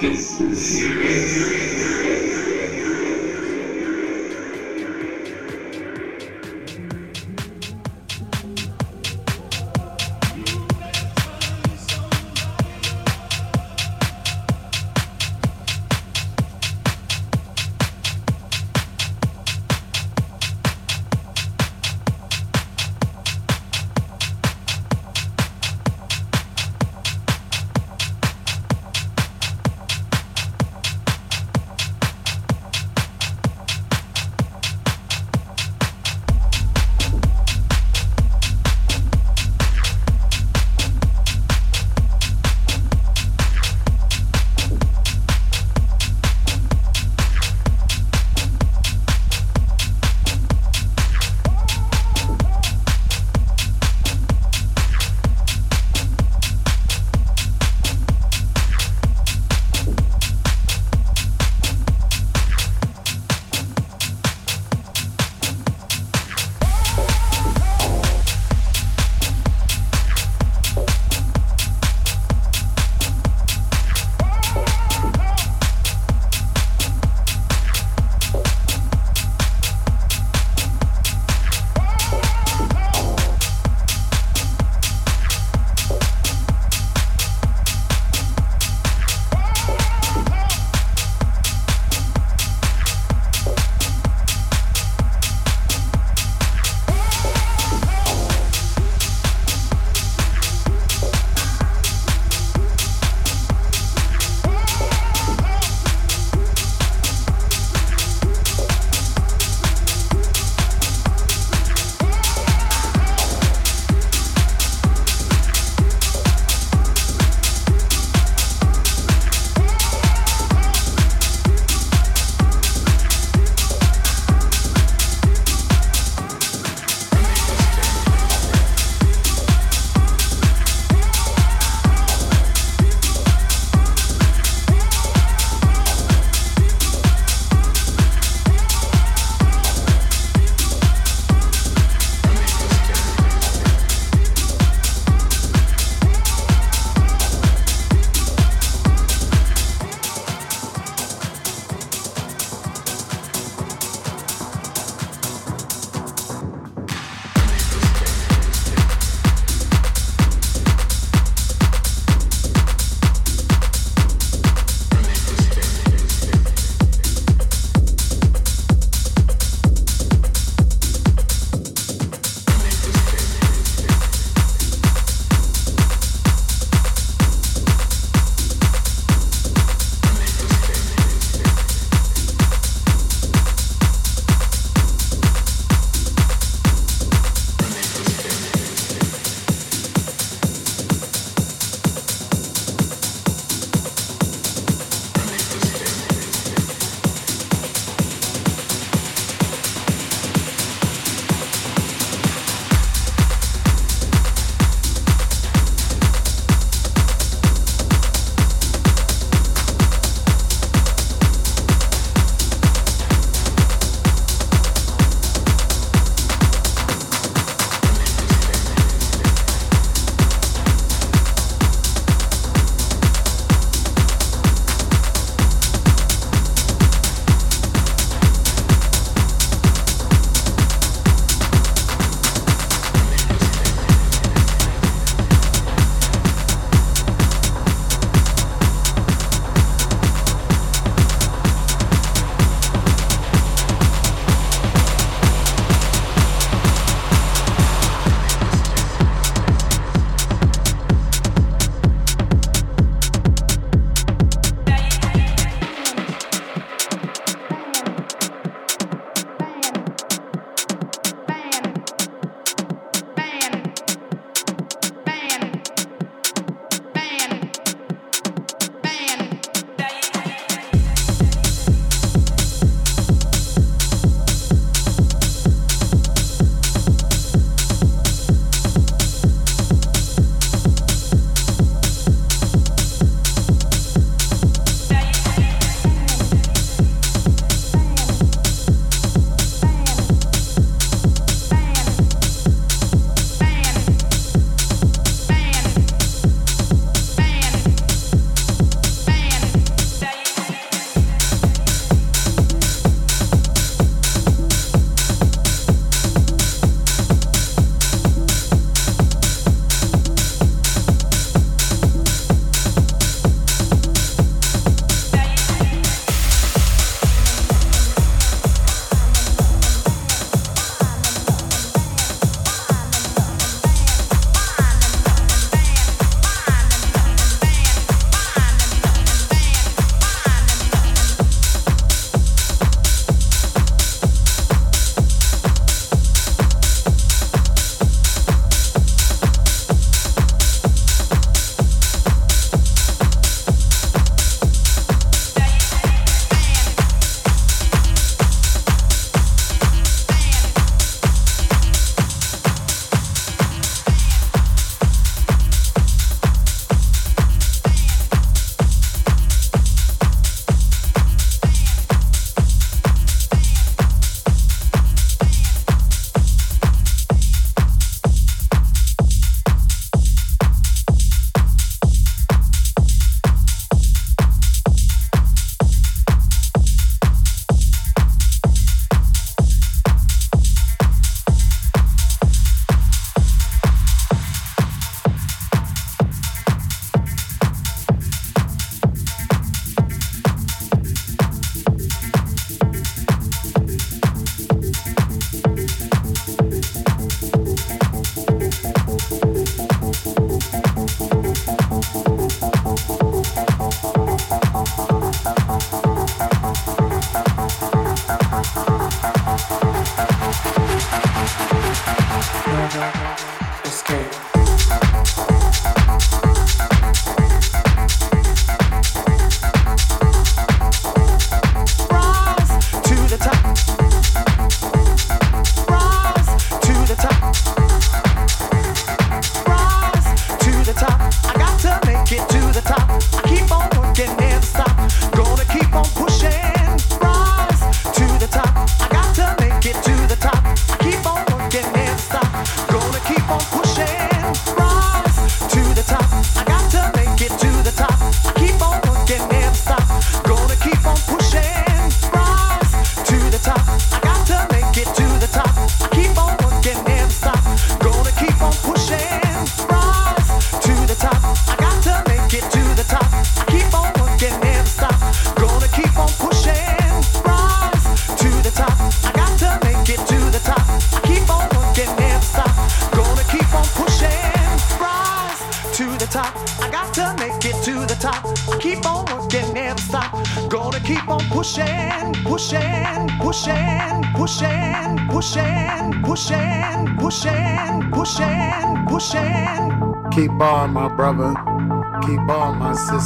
This is serious.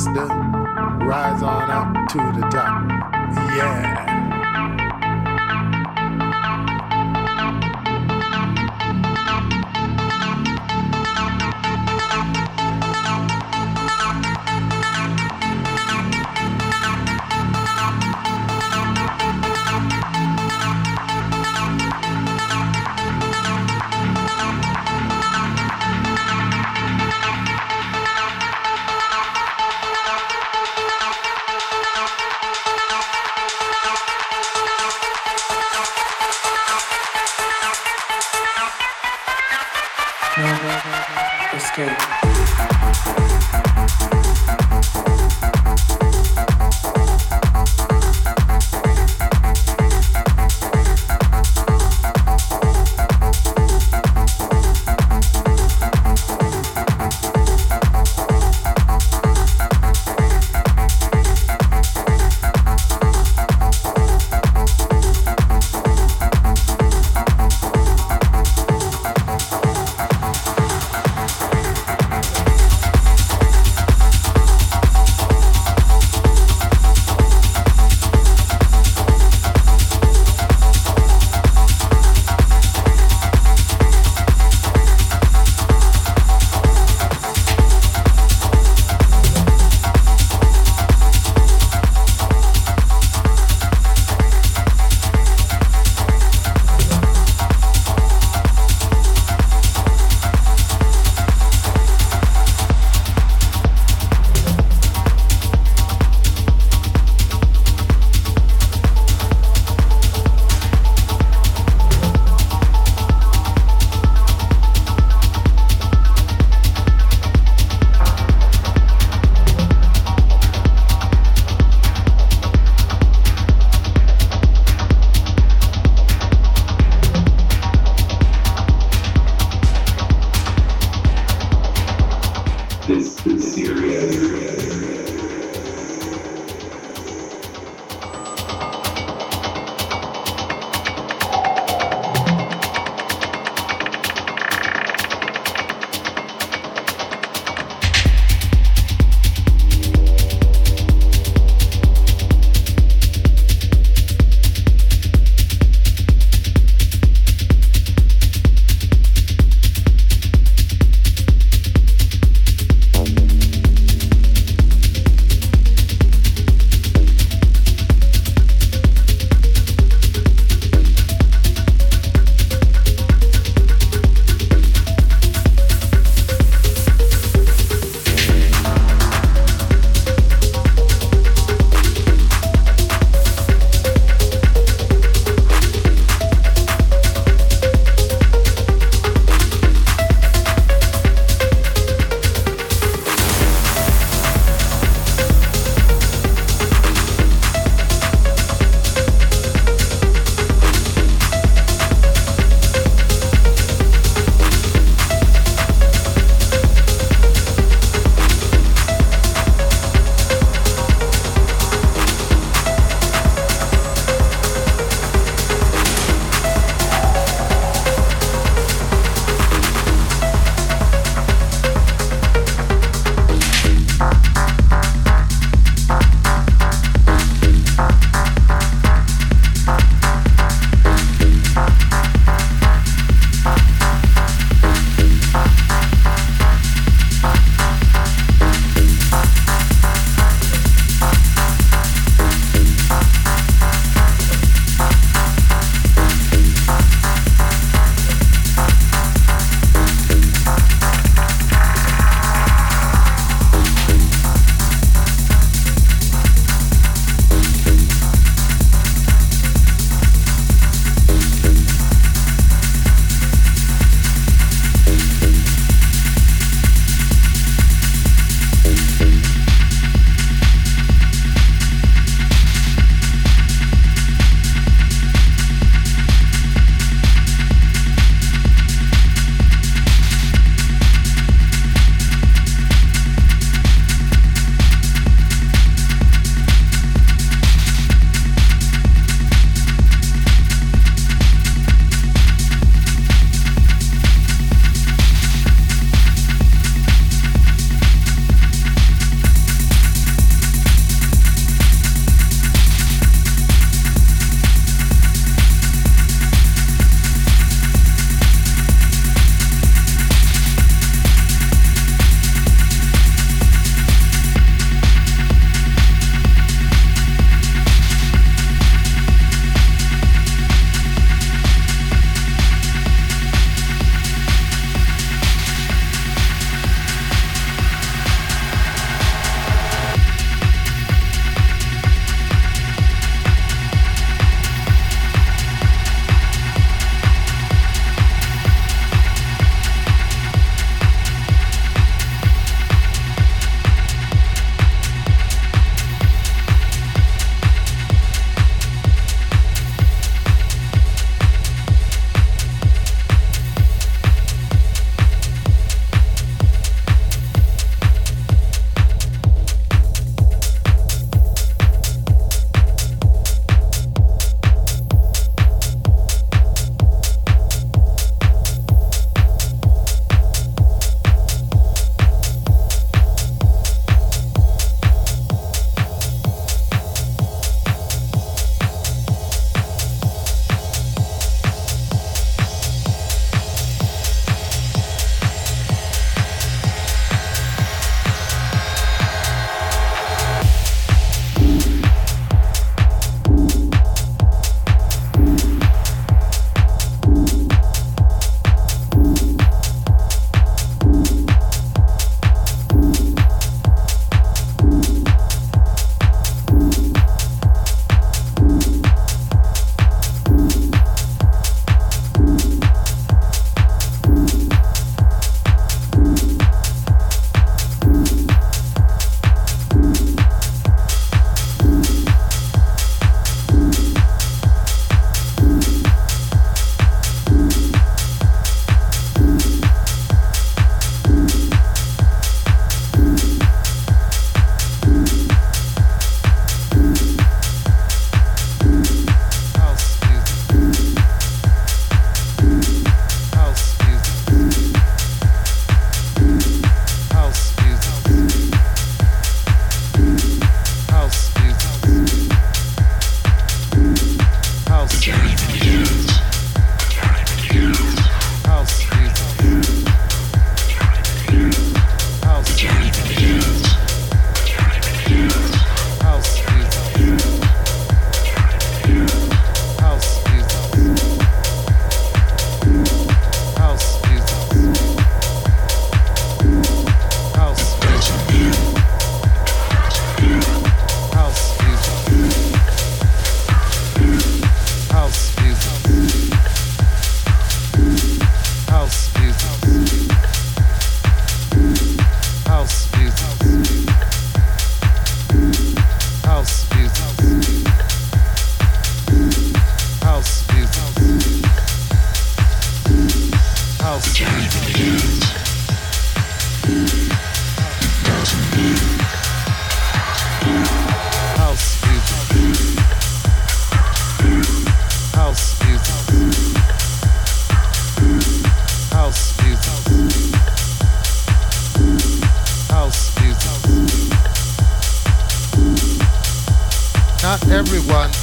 Sister. Rise on up to the top.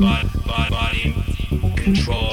body, body, body control.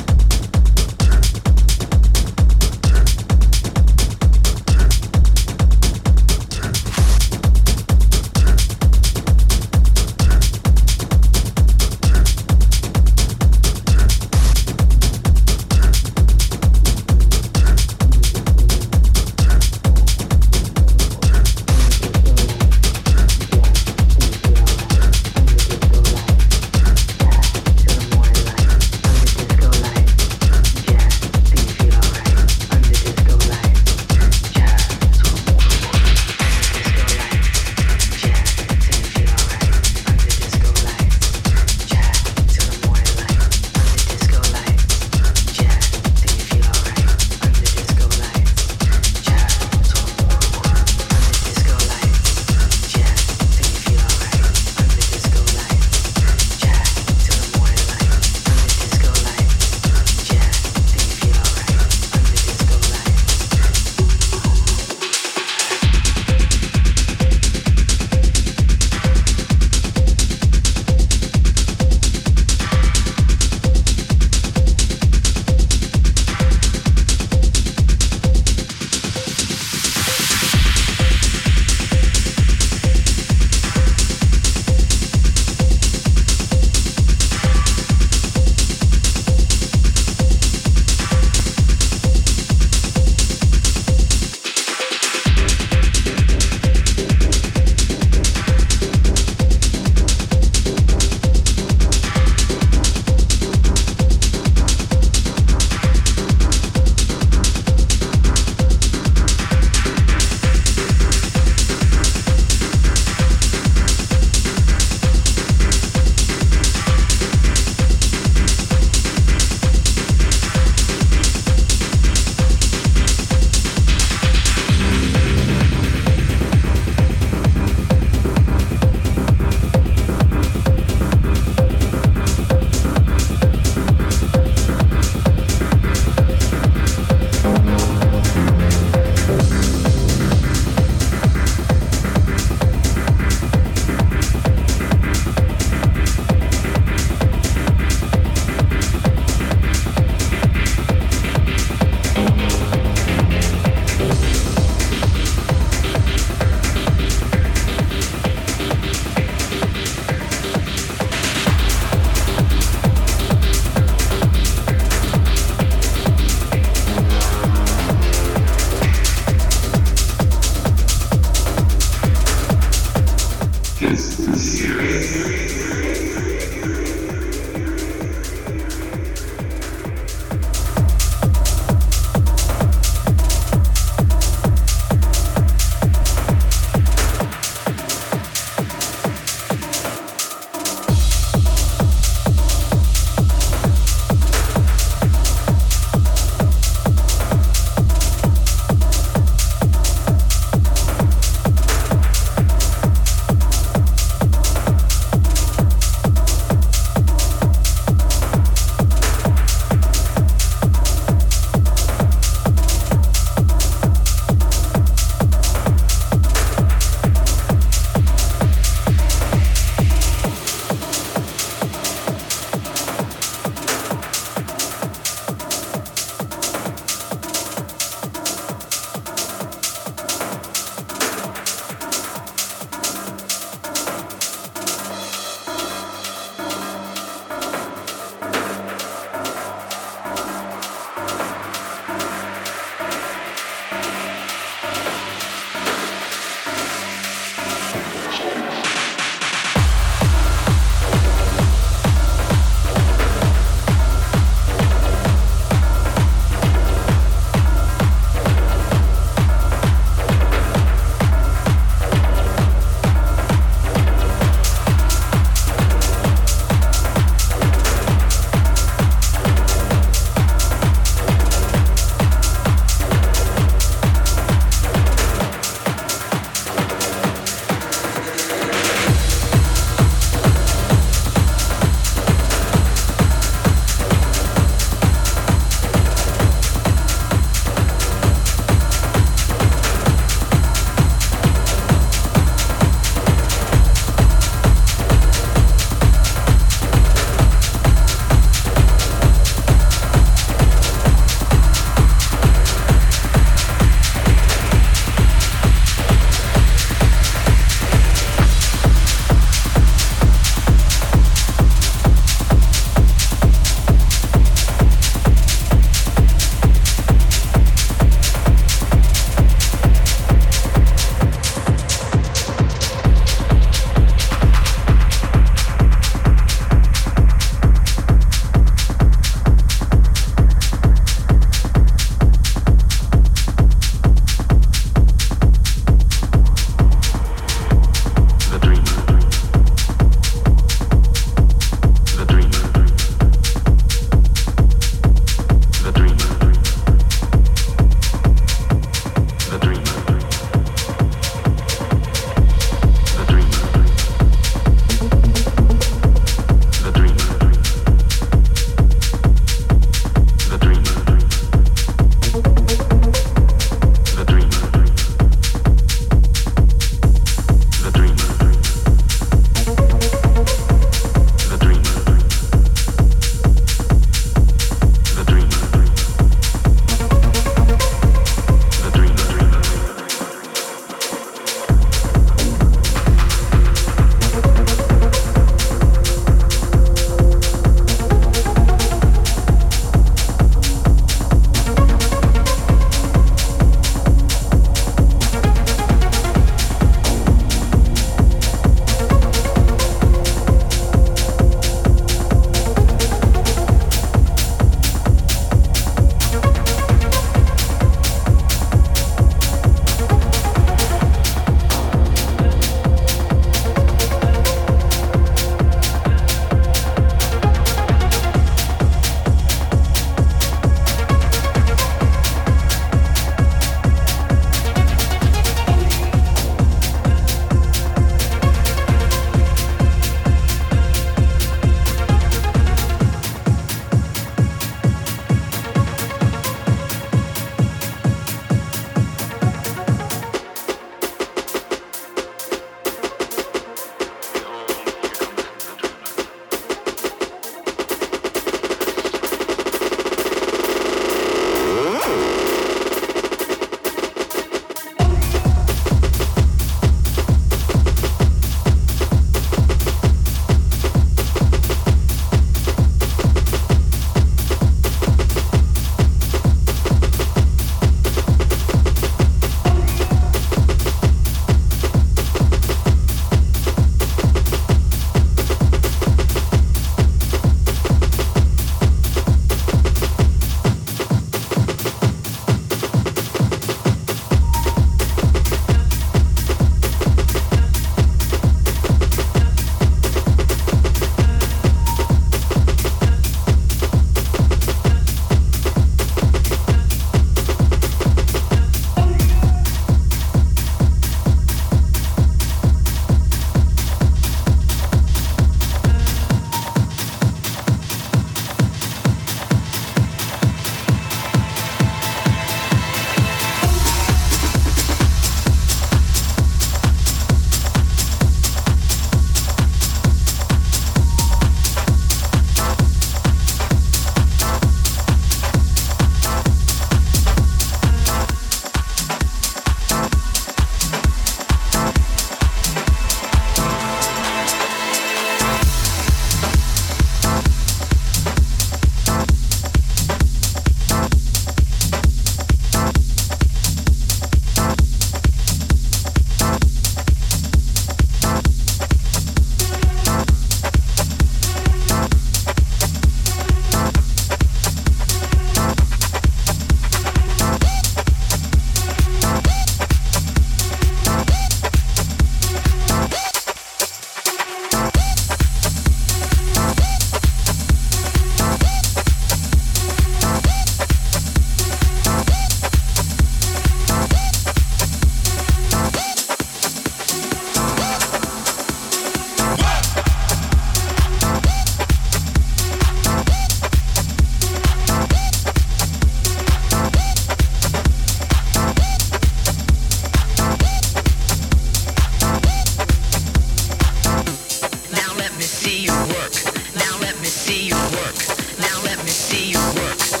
Now let me see you work.